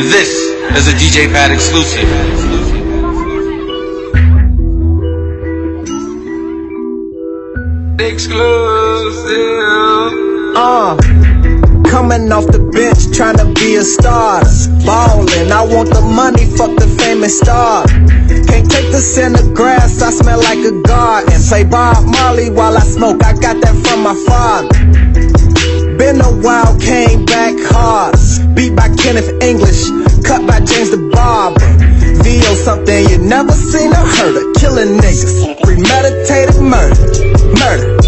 And this is a DJ Pad exclusive. Exclusive. Uh, coming off the bench, trying to be a star. Ballin', I want the money, fuck the famous star. Can't take the scent of grass, I smell like a garden. Play Bob Marley while I smoke, I got that from my father. Kenneth English, cut by James the Barber. VO something you never seen or heard of. Killing niggas, premeditated murder, murder.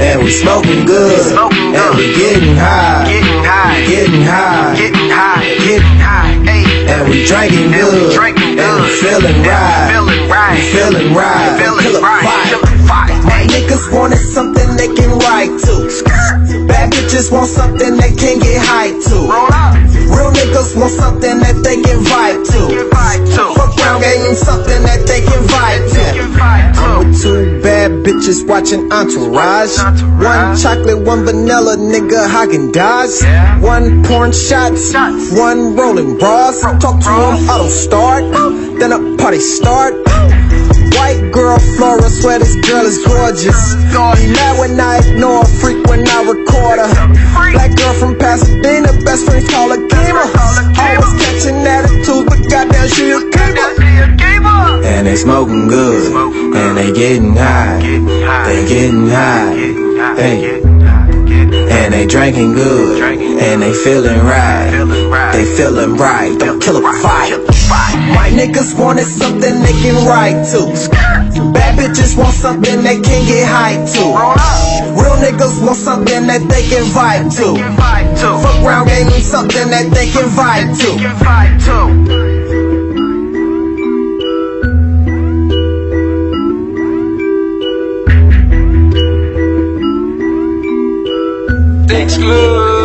And we smoking good, smoking and we getting high, Getting high. getting high, Getting high. Getting high. And we drinking good, and we good. feeling And we right, feeling right. Bitches want something they can get high to. Real niggas want something that they can vibe to. Fuck round, them something that they can vibe to. I'm with two bad bitches watching Entourage. One chocolate, one vanilla, nigga Häagen-Dazs. One porn shots, one rolling bras. Talk to him, auto start. Then a party start. White girl, Flora, swear this girl is gorgeous. Be mad when I ignore a freak when I record her. Black girl from Pasadena, best friends call her gamer. Her. Always catching attitudes, but goddamn she a gamer. And they smoking good, and they getting high, they getting high, hey, and they drinking good, and they feeling right, they feeling right, don't kill a Right. Niggas wanted something they can write to. Bad bitches want something they can get high to. Real niggas want something that they can vibe to. Fuck round, gave them something that they can vibe to. Exclusive.